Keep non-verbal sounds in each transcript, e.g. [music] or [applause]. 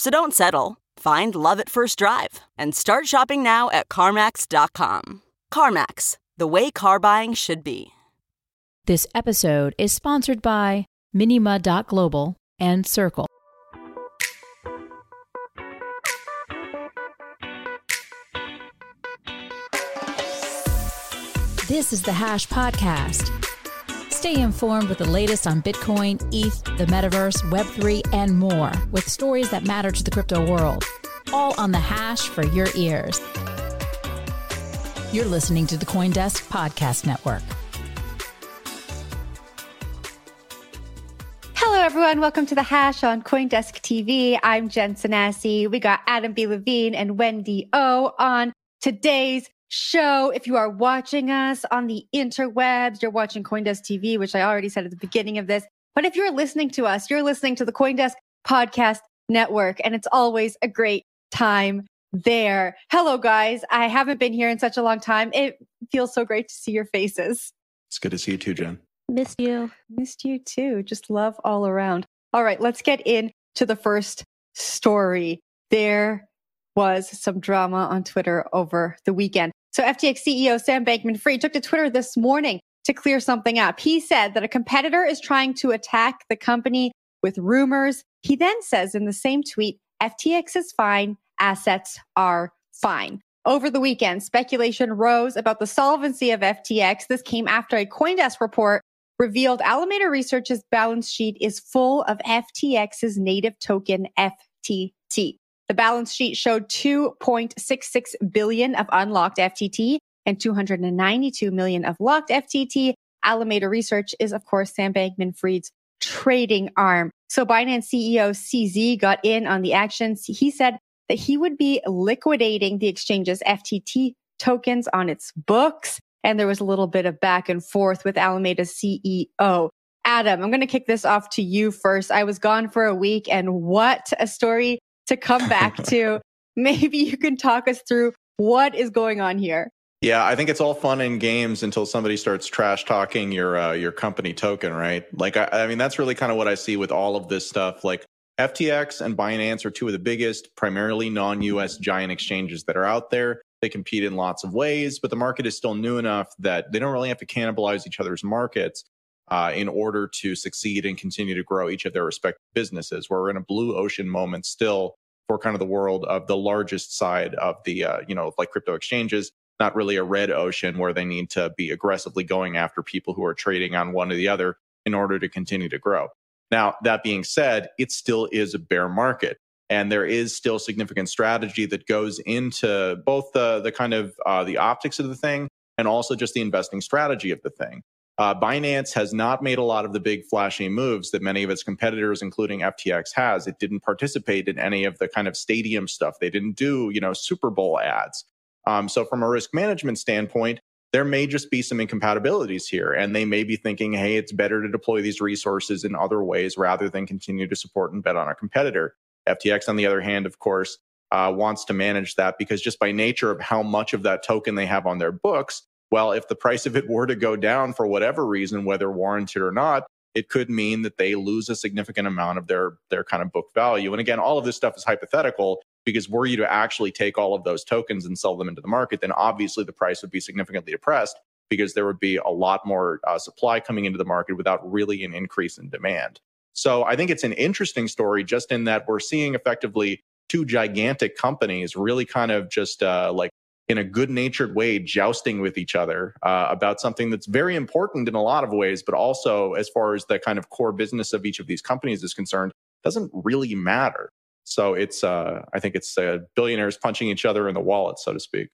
So don't settle. Find love at first drive and start shopping now at CarMax.com. CarMax, the way car buying should be. This episode is sponsored by Minima.global and Circle. This is the Hash Podcast. Stay informed with the latest on Bitcoin, ETH, the metaverse, Web3, and more with stories that matter to the crypto world. All on the Hash for your ears. You're listening to the Coindesk Podcast Network. Hello, everyone. Welcome to the Hash on Coindesk TV. I'm Jen Sanasie. We got Adam B. Levine and Wendy O on today's show. If you are watching us on the interwebs, you're watching Coindesk TV, which I already said at the beginning of this. But if you're listening to us, you're listening to the Coindesk Podcast Network, and it's always a great time there. Hello, guys. I haven't been here in such a long time. It feels so great to see your faces. It's good to see you too, Jen. Missed you. Missed you too. Just love all around. All right, let's get in to the first story. There was some drama on Twitter over the weekend. So FTX CEO Sam Bankman Fried took to Twitter this morning to clear something up. He said that a competitor is trying to attack the company with rumors. He then says in the same tweet, FTX is fine. Assets are fine. Over the weekend, speculation rose about the solvency of FTX. This came after a Coindesk report revealed Alameda Research's balance sheet is full of FTX's native token FTT. The balance sheet showed 2.66 billion of unlocked FTT and 292 million of locked FTT. Alameda Research is, of course, Sam Bankman Fried's trading arm. So Binance CEO CZ got in on the actions. He said that he would be liquidating the exchange's FTT tokens on its books. And there was a little bit of back and forth with Alameda CEO. Adam, I'm going to kick this off to you first. I was gone for a week and what a story to come back [laughs] to. Maybe you can talk us through what is going on here. Yeah, I think it's all fun in games until somebody starts trash talking your uh, your company token, right? Like, I, I mean, that's really kind of what I see with all of this stuff. Like, FTX and Binance are two of the biggest, primarily non-US giant exchanges that are out there. They compete in lots of ways, but the market is still new enough that they don't really have to cannibalize each other's markets uh, in order to succeed and continue to grow each of their respective businesses. We're in a blue ocean moment still for kind of the world of the largest side of the, uh, you know, like crypto exchanges, not really a red ocean where they need to be aggressively going after people who are trading on one or the other in order to continue to grow. Now, that being said, it still is a bear market. And there is still significant strategy that goes into both the, the kind of uh, the optics of the thing and also just the investing strategy of the thing. Uh, Binance has not made a lot of the big flashy moves that many of its competitors, including FTX, has. It didn't participate in any of the kind of stadium stuff. They didn't do, you know, Super Bowl ads. Um, so from a risk management standpoint, there may just be some incompatibilities here, and they may be thinking, "Hey, it's better to deploy these resources in other ways rather than continue to support and bet on a competitor." FTX, on the other hand, of course, uh, wants to manage that because just by nature of how much of that token they have on their books, well, if the price of it were to go down for whatever reason, whether warranted or not, it could mean that they lose a significant amount of their their kind of book value. And again, all of this stuff is hypothetical because were you to actually take all of those tokens and sell them into the market, then obviously the price would be significantly depressed because there would be a lot more uh, supply coming into the market without really an increase in demand. So I think it's an interesting story just in that we're seeing effectively two gigantic companies really kind of just uh, like in a good natured way jousting with each other uh, about something that's very important in a lot of ways, but also as far as the kind of core business of each of these companies is concerned, doesn't really matter. So it's, uh, I think it's uh, billionaires punching each other in the wallet, so to speak.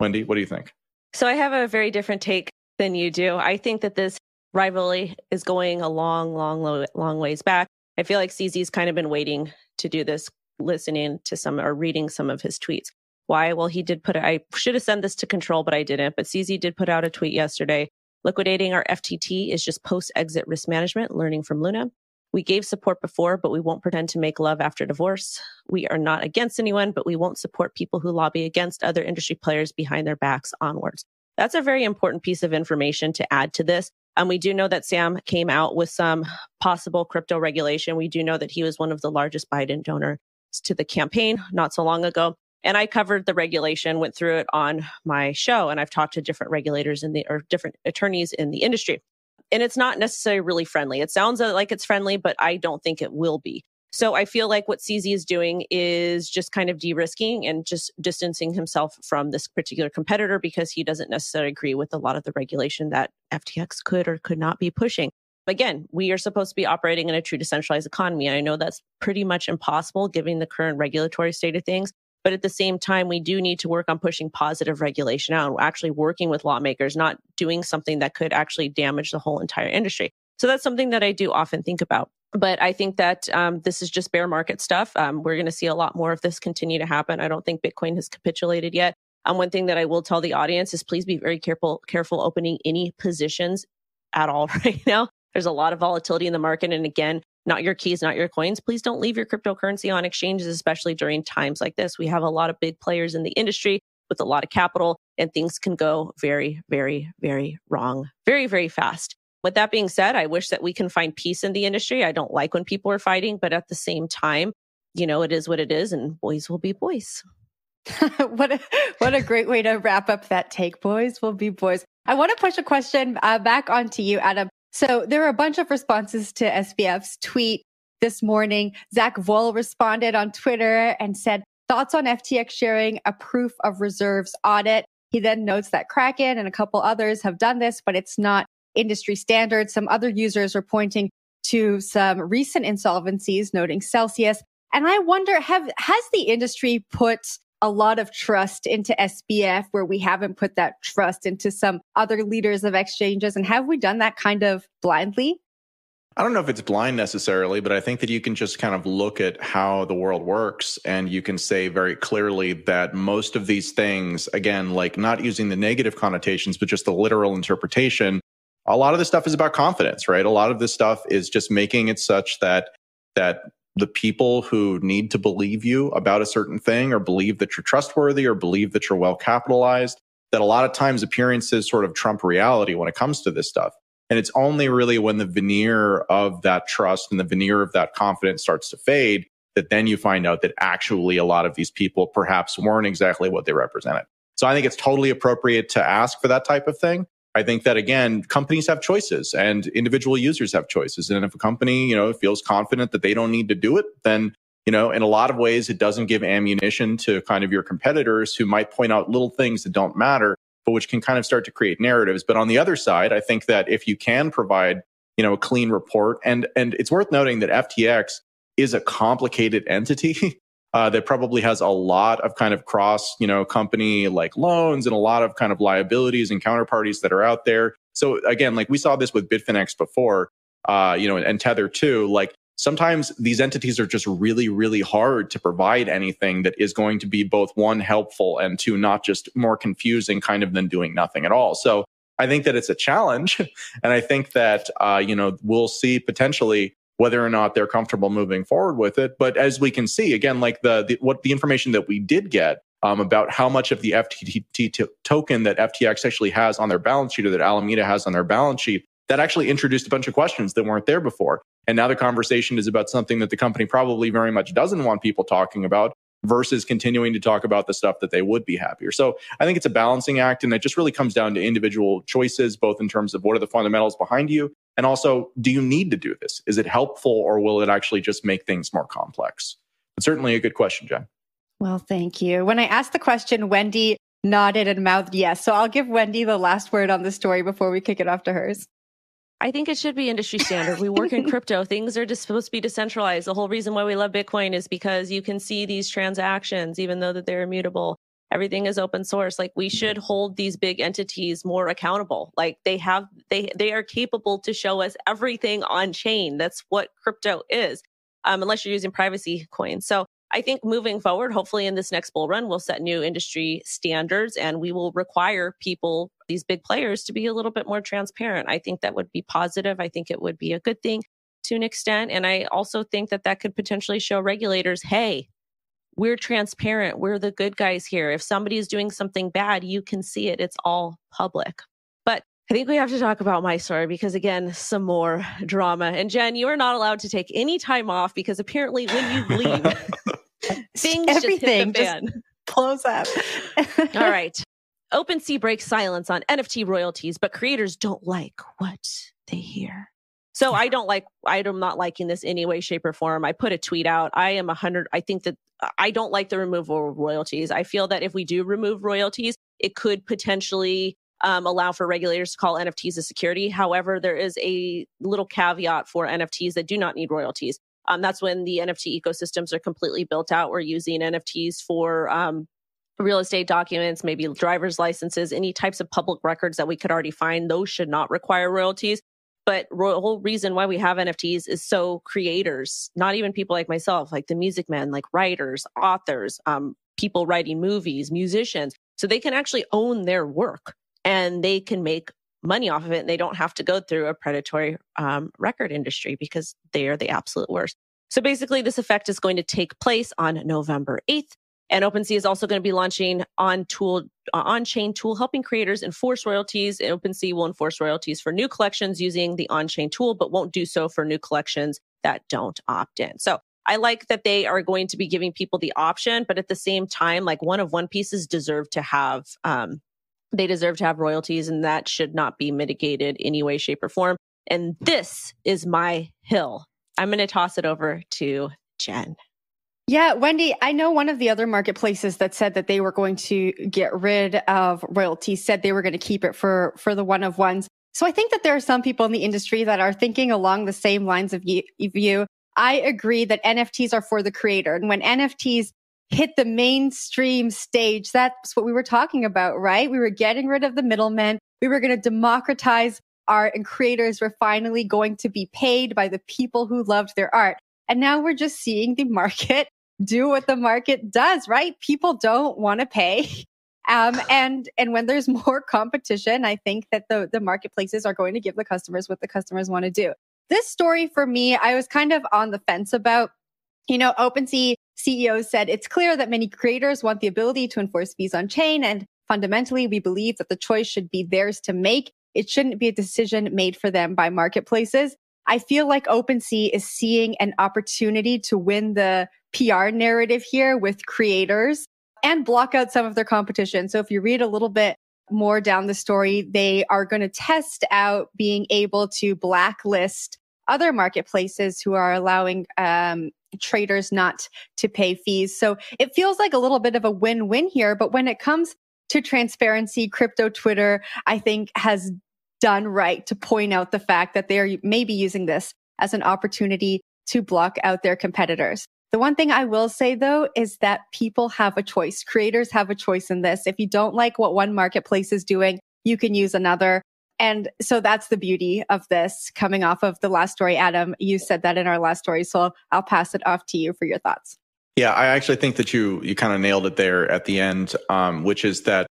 Wendy, what do you think? So I have a very different take than you do. I think that this rivalry is going a long, long, long ways back. I feel like CZ's kind of been waiting to do this, listening to some or reading some of his tweets. Why? Well, he did put, it. I should have sent this to control, but I didn't. But CZ did put out a tweet yesterday. Liquidating our FTT is just post exit risk management, learning from Luna. We gave support before, but we won't pretend to make love after divorce. We are not against anyone, but we won't support people who lobby against other industry players behind their backs onwards. That's a very important piece of information to add to this. And we do know that Sam came out with some possible crypto regulation. We do know that he was one of the largest Biden donors to the campaign not so long ago. And I covered the regulation, went through it on my show, and I've talked to different regulators in the or different attorneys in the industry. And it's not necessarily really friendly. It sounds uh, like it's friendly, but I don't think it will be. So I feel like what CZ is doing is just kind of de-risking and just distancing himself from this particular competitor because he doesn't necessarily agree with a lot of the regulation that FTX could or could not be pushing. Again, we are supposed to be operating in a true decentralized economy. I know that's pretty much impossible given the current regulatory state of things. But at the same time, we do need to work on pushing positive regulation out, and actually working with lawmakers, not doing something that could actually damage the whole entire industry. So that's something that I do often think about. But I think that um, this is just bear market stuff. Um, we're going to see a lot more of this continue to happen. I don't think Bitcoin has capitulated yet. Um, one thing that I will tell the audience is please be very careful, careful opening any positions at all [laughs] right now. There's a lot of volatility in the market. And again, not your keys, not your coins. Please don't leave your cryptocurrency on exchanges, especially during times like this. We have a lot of big players in the industry with a lot of capital, and things can go very, very, very wrong very, very fast. With that being said, I wish that we can find peace in the industry. I don't like when people are fighting, but at the same time, you know, it is what it is, and boys will be boys. [laughs] what a what a great way to wrap up that take. Boys will be boys. I want to push a question uh, back onto you, Adam. So there were a bunch of responses to SBF's tweet this morning. Zack Voell responded on Twitter and said, thoughts on FTX sharing a proof of reserves audit. He then notes that Kraken and a couple others have done this, but it's not industry standard. Some other users are pointing to some recent insolvencies, noting Celsius. And I wonder, have, has the industry put a lot of trust into SBF where we haven't put that trust into some other leaders of exchanges? And have we done that kind of blindly? I don't know if it's blind necessarily, but I think that you can just kind of look at how the world works and you can say very clearly that most of these things, again, like not using the negative connotations, but just the literal interpretation, a lot of this stuff is about confidence, right? A lot of this stuff is just making it such that that the people who need to believe you about a certain thing or believe that you're trustworthy or believe that you're well capitalized, that a lot of times appearances sort of trump reality when it comes to this stuff. And it's only really when the veneer of that trust and the veneer of that confidence starts to fade that then you find out that actually a lot of these people perhaps weren't exactly what they represented. So I think it's totally appropriate to ask for that type of thing. I think that again, companies have choices and individual users have choices. And if a company, you know, feels confident that they don't need to do it, then, you know, in a lot of ways, it doesn't give ammunition to kind of your competitors who might point out little things that don't matter, but which can kind of start to create narratives. But on the other side, I think that if you can provide, you know, a clean report and, and it's worth noting that FTX is a complicated entity. [laughs] uh, that probably has a lot of kind of cross, you know, company like loans and a lot of kind of liabilities and counterparties that are out there. So again, like we saw this with Bitfinex before, uh, you know, and Tether too. Like sometimes these entities are just really, really hard to provide anything that is going to be both one helpful and two not just more confusing, kind of than doing nothing at all. So I think that it's a challenge, [laughs] and I think that uh, you know we'll see potentially whether or not they're comfortable moving forward with it. But as we can see, again, like the, the what the information that we did get um, about how much of the FTT t- token that FTX actually has on their balance sheet or that Alameda has on their balance sheet, that actually introduced a bunch of questions that weren't there before. And now the conversation is about something that the company probably very much doesn't want people talking about versus continuing to talk about the stuff that they would be happier. So I think it's a balancing act and it just really comes down to individual choices, both in terms of what are the fundamentals behind you and also, do you need to do this? Is it helpful or will it actually just make things more complex? But certainly a good question, Jen. Well, thank you. When I asked the question, Wendy nodded and mouthed yes. So I'll give Wendy the last word on the story before we kick it off to hers. I think it should be industry standard. We work in [laughs] crypto. Things are just supposed to be decentralized. The whole reason why we love Bitcoin is because you can see these transactions, even though that they're immutable. Everything is open source. Like we should hold these big entities more accountable. Like they have, they, they are capable to show us everything on chain. That's what crypto is. Um, unless you're using privacy coins. So I think moving forward, hopefully in this next bull run, we'll set new industry standards and we will require people, these big players, to be a little bit more transparent. I think that would be positive. I think it would be a good thing to an extent. And I also think that that could potentially show regulators, hey, we're transparent. We're the good guys here. If somebody is doing something bad, you can see it. It's all public. But I think we have to talk about my story because again, some more drama. And Jen, you are not allowed to take any time off because apparently when you leave, [laughs] things Everything just hit the fan. Close up. All [laughs] right. OpenSea breaks silence on NFT royalties, but creators don't like what they hear. So I don't like, I'm not liking this any way, shape, or form. I put a tweet out. I am a hundred. I think that I don't like the removal of royalties. I feel that if we do remove royalties, it could potentially um, allow for regulators to call NFTs a security. However, there is a little caveat for NFTs that do not need royalties. Um, that's when the NFT ecosystems are completely built out. We're using NFTs for um, real estate documents, maybe driver's licenses, any types of public records that we could already find. Those should not require royalties. But the whole reason why we have NFTs is so creators, not even people like myself, like the music men, like writers, authors, um, people writing movies, musicians, so they can actually own their work and they can make money off of it and they don't have to go through a predatory um, record industry because they are the absolute worst. So basically, this effect is going to take place on November 8th. And OpenSea is also going to be launching on tool, uh, on-chain tool, helping creators enforce royalties. And OpenSea will enforce royalties for new collections using the on-chain tool, but won't do so for new collections that don't opt in. So I like that they are going to be giving people the option, but at the same time, like one of one pieces deserve to have um, they deserve to have royalties and that should not be mitigated any way, shape, or form. And this is my hill. I'm going to toss it over to Jen. Yeah, Wendy, I know one of the other marketplaces that said that they were going to get rid of royalties said they were going to keep it for for the one of ones. So I think that there are some people in the industry that are thinking along the same lines of you. I agree that NFTs are for the creator. And when NFTs hit the mainstream stage. That's what we were talking about, right? We were getting rid of the middlemen. We were going to democratize art and creators were finally going to be paid by the people who loved their art. And now we're just seeing the [laughs] market do what the market does, right? People don't want to pay. Um, [sighs] and, and when there's more competition, I think that the, the marketplaces are going to give the customers what the customers want to do. This story for me, I was kind of on the fence about, you know, OpenSea CEO said it's clear that many creators want the ability to enforce fees on chain. And fundamentally, we believe that the choice should be theirs to make. It shouldn't be a decision made for them by marketplaces. I feel like OpenSea is seeing an opportunity to win the PR narrative here with creators and block out some of their competition. So if you read a little bit more down the story, they are going to test out being able to blacklist other marketplaces who are allowing um, traders not to pay fees. So it feels like a little bit of a win-win here. But when it comes to transparency, crypto Twitter, I think has done right to point out the fact that they are maybe using this as an opportunity to block out their competitors. The one thing I will say though is that people have a choice. Creators have a choice in this. If you don't like what one marketplace is doing, you can use another. And so that's the beauty of this coming off of the last story. Adam, you said that in our last story. So I'll pass it off to you for your thoughts. Yeah, I actually think that you you kind of nailed it there at the end, um, which is that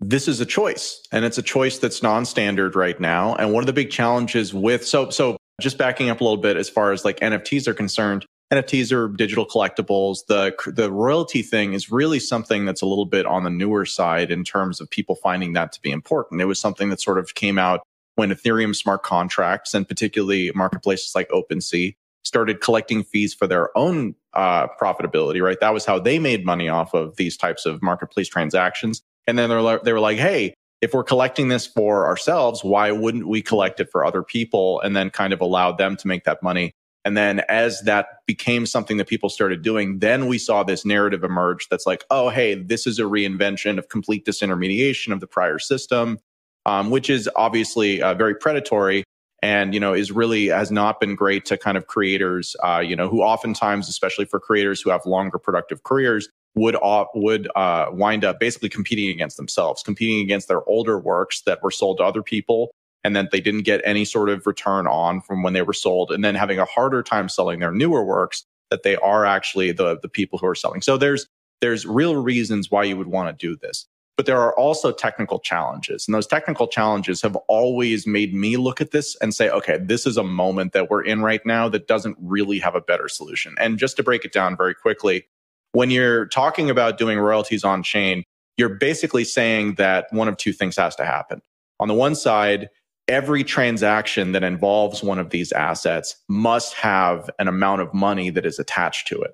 this is a choice, and it's a choice that's non-standard right now. And one of the big challenges with so so just backing up a little bit as far as like NFTs are concerned, NFTs are digital collectibles. The the royalty thing is really something that's a little bit on the newer side in terms of people finding that to be important. It was something that sort of came out when Ethereum smart contracts and particularly marketplaces like OpenSea started collecting fees for their own uh, profitability. Right, that was how they made money off of these types of marketplace transactions. And then they were, they were like, "Hey, if we're collecting this for ourselves, why wouldn't we collect it for other people and then kind of allow them to make that money?" And then as that became something that people started doing, then we saw this narrative emerge that's like, oh, hey, this is a reinvention of complete disintermediation of the prior system, um, which is obviously uh, very predatory and you know is really has not been great to kind of creators uh, you know who oftentimes especially for creators who have longer productive careers would uh, would uh, wind up basically competing against themselves competing against their older works that were sold to other people and that they didn't get any sort of return on from when they were sold and then having a harder time selling their newer works that they are actually the the people who are selling so there's there's real reasons why you would want to do this but there are also technical challenges. And those technical challenges have always made me look at this and say, okay, this is a moment that we're in right now that doesn't really have a better solution. And just to break it down very quickly, when you're talking about doing royalties on chain, you're basically saying that one of two things has to happen. On the one side, every transaction that involves one of these assets must have an amount of money that is attached to it.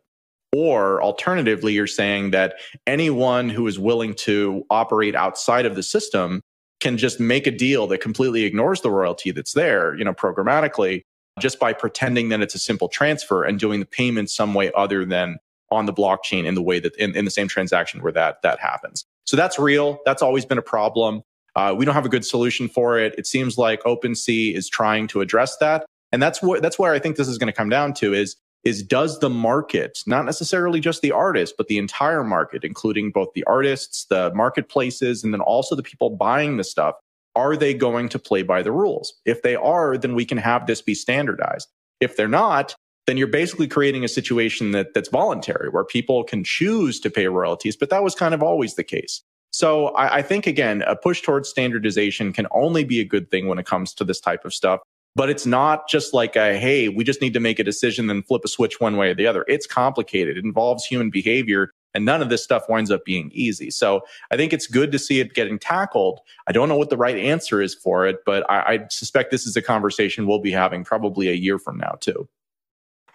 Or alternatively, you're saying that anyone who is willing to operate outside of the system can just make a deal that completely ignores the royalty that's there, you know, programmatically, just by pretending that it's a simple transfer and doing the payment some way other than on the blockchain in the way that in, in the same transaction where that that happens. So that's real. That's always been a problem. Uh, we don't have a good solution for it. It seems like OpenSea is trying to address that, and that's what that's where I think this is going to come down to is is does the market, not necessarily just the artist, but the entire market, including both the artists, the marketplaces, and then also the people buying the stuff, are they going to play by the rules? If they are, then we can have this be standardized. If they're not, then you're basically creating a situation that, that's voluntary where people can choose to pay royalties, but that was kind of always the case. So I, I think again, a push towards standardization can only be a good thing when it comes to this type of stuff but it's not just like a, hey, we just need to make a decision, then flip a switch one way or the other. It's complicated. It involves human behavior. And none of this stuff winds up being easy. So I think it's good to see it getting tackled. I don't know what the right answer is for it, but I, I suspect this is a conversation we'll be having probably a year from now, too.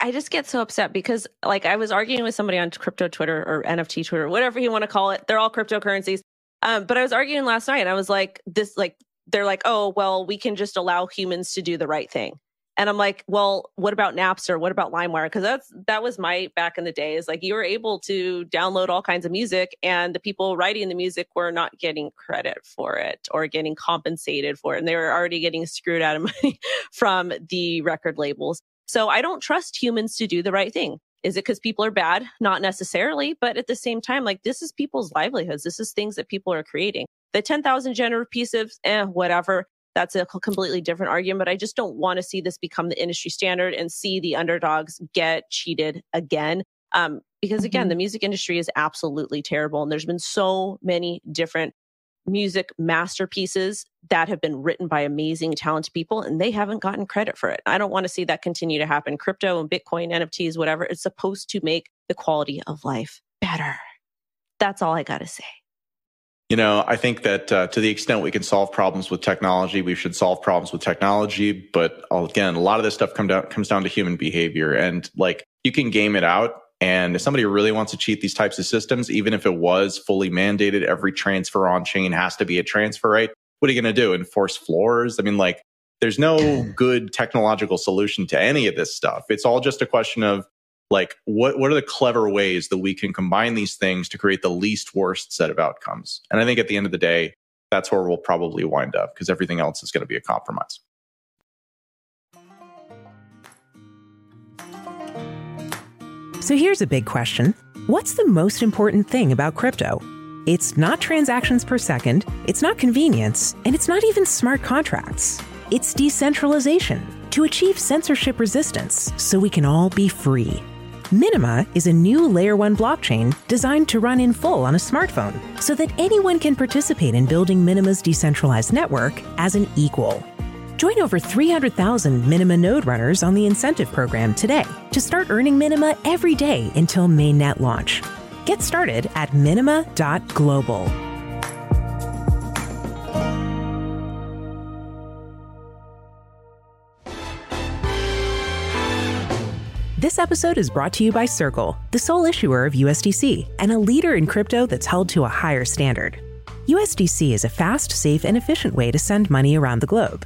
I just get so upset because, like, I was arguing with somebody on crypto Twitter or NFT Twitter, whatever you want to call it. They're all cryptocurrencies. Um, but I was arguing last night and I was like, this, like, they're like, oh, well, we can just allow humans to do the right thing. And I'm like, well, what about Napster? What about LimeWire? Because that's that was my back in the day. Is like you were able to download all kinds of music, and the people writing the music were not getting credit for it or getting compensated for it, and they were already getting screwed out of [laughs] money from the record labels. So I don't trust humans to do the right thing. Is it because people are bad? Not necessarily, but at the same time, like this is people's livelihoods. This is things that people are creating. The 10,000 gender piece of, eh, whatever. That's a completely different argument, but I just don't want to see this become the industry standard and see the underdogs get cheated again. Um, because again, mm-hmm. the music industry is absolutely terrible. And there's been so many different music masterpieces that have been written by amazing, talented people, and they haven't gotten credit for it. I don't want to see that continue to happen. Crypto and Bitcoin, NFTs, whatever, it's supposed to make the quality of life better. That's all I got to say. You know, I think that uh, to the extent we can solve problems with technology, we should solve problems with technology. But again, a lot of this stuff come down, comes down to human behavior. And like you can game it out. And if somebody really wants to cheat these types of systems, even if it was fully mandated, every transfer on chain has to be a transfer, right? What are you going to do? Enforce floors? I mean, like, there's no good technological solution to any of this stuff. It's all just a question of like what what are the clever ways that we can combine these things to create the least worst set of outcomes and i think at the end of the day that's where we'll probably wind up because everything else is going to be a compromise so here's a big question. What's the most important thing about crypto? It's not transactions per second it's not convenience and it's not even smart contracts. It's decentralization to achieve censorship resistance so we can all be free. Minima is a new Layer 1 blockchain designed to run in full on a smartphone so that anyone can participate in building Minima's decentralized network as an equal. Join over 300,000 Minima node runners on the incentive program today to start earning Minima every day until mainnet launch. Get started at minima.global. This episode is brought to you by Circle, the sole issuer of USDC and a leader in crypto that's held to a higher standard. USDC is a fast, safe, and efficient way to send money around the globe.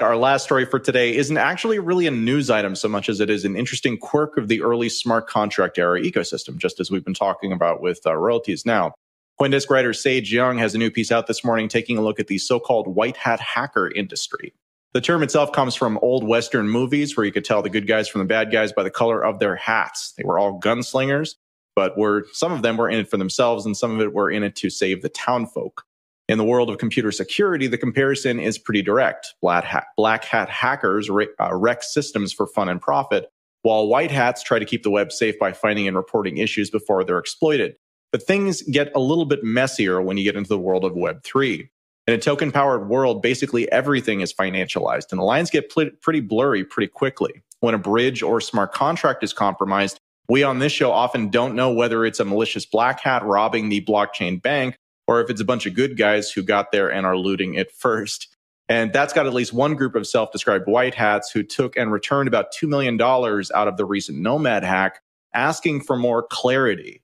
Our last story for today isn't actually really a news item so much as it is an interesting quirk of the early smart contract era ecosystem, just as we've been talking about with uh, royalties now. Coindesk writer Sage Young has a new piece out this morning taking a look at the so-called white hat hacker industry. The term itself comes from old Western movies where you could tell the good guys from the bad guys by the color of their hats. They were all gunslingers, but were some of them were in it for themselves and some of it were in it to save the townfolk. In the world of computer security, the comparison is pretty direct. Black hat, black hat hackers uh, wreck systems for fun and profit, while white hats try to keep the web safe by finding and reporting issues before they're exploited. But things get a little bit messier when you get into the world of Web3. In a token powered world, basically everything is financialized, and the lines get pl- pretty blurry pretty quickly. When a bridge or smart contract is compromised, we on this show often don't know whether it's a malicious black hat robbing the blockchain bank or if it's a bunch of good guys who got there and are looting it first. And that's got at least one group of self described white hats who took and returned about $2 million out of the recent Nomad hack, asking for more clarity.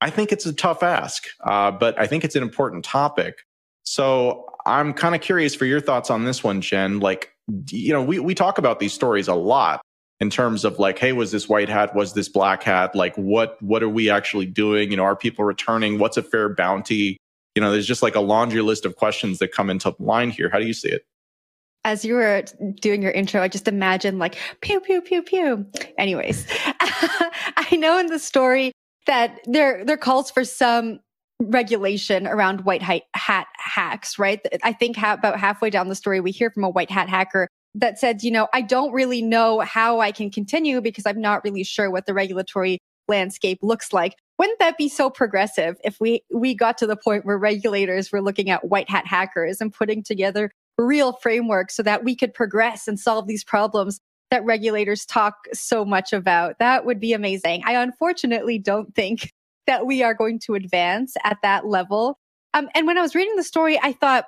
I think it's a tough ask, uh, but I think it's an important topic. So I'm kind of curious for your thoughts on this one, Jen. Like, you know, we, we talk about these stories a lot in terms of like, hey, was this white hat? Was this black hat? Like, what what are we actually doing? You know, are people returning? What's a fair bounty? You know, there's just like a laundry list of questions that come into line here. How do you see it? As you were doing your intro, I just imagine like pew pew pew pew. Anyways, [laughs] I know in the story that there there calls for some regulation around white hat hacks, right? I think about halfway down the story, we hear from a white hat hacker that said, you know, I don't really know how I can continue because I'm not really sure what the regulatory landscape looks like. Wouldn't that be so progressive if we, we got to the point where regulators were looking at white hat hackers and putting together real frameworks so that we could progress and solve these problems that regulators talk so much about? That would be amazing. I unfortunately don't think that we are going to advance at that level. Um, and when I was reading the story, I thought,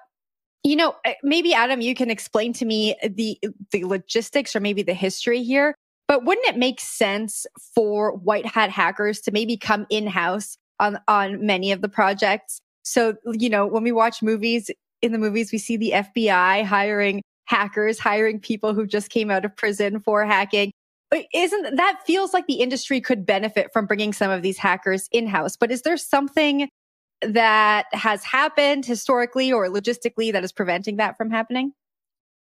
you know, uh, maybe Adam, you can explain to me the the logistics or maybe the history here. But wouldn't it make sense for white hat hackers to maybe come in house on on many of the projects? So you know, when we watch movies, in the movies we see the FBI hiring hackers, hiring people who just came out of prison for hacking. Isn't that feels like the industry could benefit from bringing some of these hackers in house? But is there something that has happened historically or logistically that is preventing that from happening?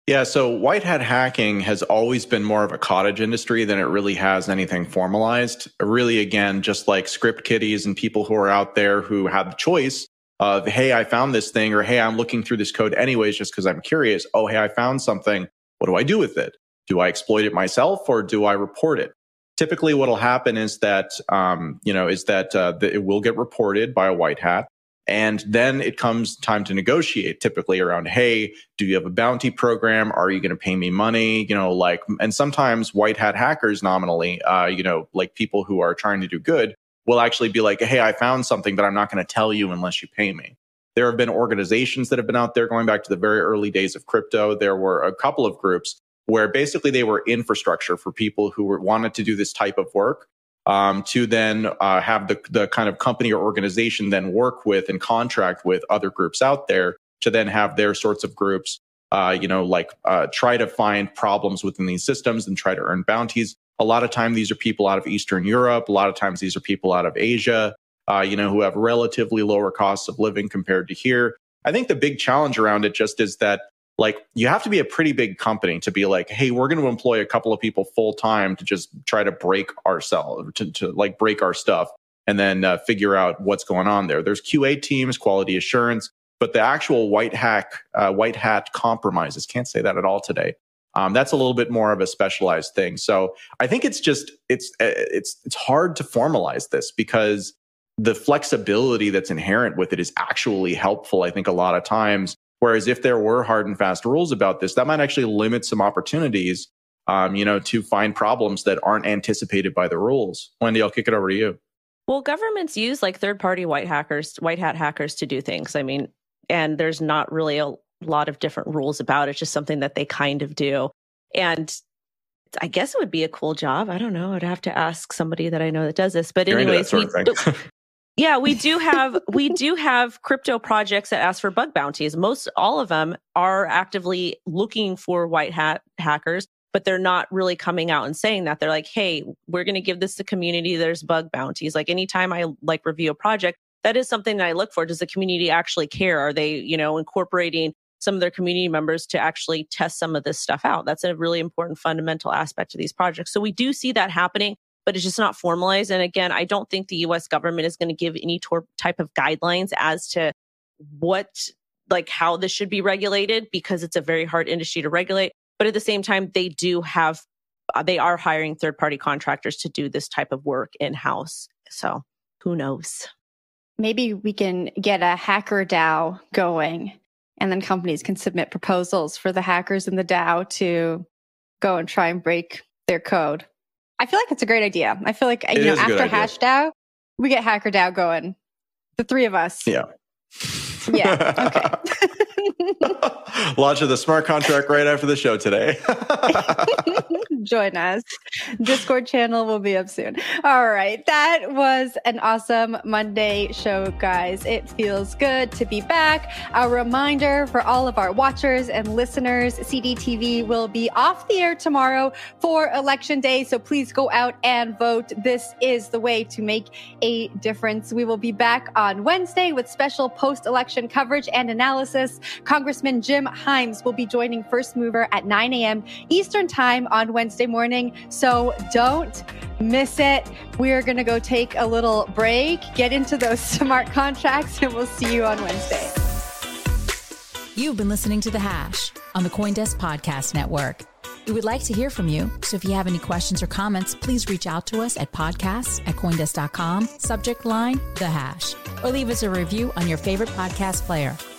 Yeah, so white hat hacking has always been more of a cottage industry than it really has anything formalized. Really, again, just like script kiddies and people who are out there who have the choice of, hey, I found this thing, or hey, I'm looking through this code anyways just because I'm curious. Oh, hey, I found something. What do I do with it? Do I exploit it myself or do I report it? Typically what'll happen is that um, you know is that uh, the, it will get reported by a white hat. And then it comes time to negotiate typically around hey do you have a bounty program? Are you going to pay me money? You know like and sometimes white hat hackers nominally uh, you know like people who are trying to do good will actually be like hey i found something but i'm not going to tell you unless you pay me. There have been organizations that have been out there going back to the very early days of crypto. There were a couple of groups where basically they were infrastructure for people who were, wanted to do this type of work um, to then uh, have the, the kind of company or organization then work with and contract with other groups out there to then have their sorts of groups, uh, you know, like uh, try to find problems within these systems and try to earn bounties. A lot of time, these are people out of Eastern Europe. A lot of times, these are people out of Asia, uh, you know, who have relatively lower costs of living compared to here. I think the big challenge around it just is that like you have to be a pretty big company to be like hey we're going to employ a couple of people full time to just try to break ourselves to, to like break our stuff and then uh, figure out what's going on there. There's qa teams quality assurance but the actual white hack uh, white hat compromises can't say that at all today um, that's a little bit more of a specialized thing. So i think it's just it's uh, it's it's hard to formalize this because the flexibility that's inherent with it is actually helpful i think a lot of times Whereas if there were hard and fast rules about this, that might actually limit some opportunities um, you know, to find problems that aren't anticipated by the rules. Wendy, I'll kick it over to you. Well, governments use like third party white hackers, white hat hackers to do things. I mean, and there's not really a lot of different rules about it, it's just something that they kind of do. And I guess it would be a cool job. I don't know. I'd have to ask somebody that I know that does this. But You're anyways, we, [laughs] yeah, we do have we do have crypto projects that ask for bug bounties. Most all of them are actively looking for white hat hackers, but they're not really coming out and saying that. They're like, "Hey, we're going to give this to community. There's bug bounties." Like anytime I like review a project, that is something that I look for. Does the community actually care? Are they, you know, incorporating some of their community members to actually test some of this stuff out. That's a really important fundamental aspect of these projects. So we do see that happening, but it's just not formalized. And again, I don't think the US government is going to give any tor- type of guidelines as to what, like how this should be regulated because it's a very hard industry to regulate. But at the same time, they do have, uh, they are hiring third party contractors to do this type of work in house. So who knows? Maybe we can get a hacker DAO going and then companies can submit proposals for the hackers in the DAO to go and try and break their code. I feel like it's a great idea. I feel like, it you know, after Hash DAO, we get Hacker DAO going. The three of us. Yeah. Yeah. Okay. [laughs] [laughs] Launch of the smart contract right after the show today. [laughs] Join us. Discord channel will be up soon. All right. That was an awesome Monday show, guys. It feels good to be back. A reminder for all of our watchers and listeners CDTV will be off the air tomorrow for election day. So please go out and vote. This is the way to make a difference. We will be back on Wednesday with special post election coverage and analysis. Congressman Jim Himes will be joining First Mover at 9 a.m. Eastern Time on Wednesday morning. So don't miss it. We're going to go take a little break, get into those [laughs] smart contracts, and we'll see you on Wednesday. You've been listening to The Hash on the Coindesk Podcast Network. We would like to hear from you. So if you have any questions or comments, please reach out to us at podcasts at Coindesk.com, subject line, The Hash, or leave us a review on your favorite podcast player.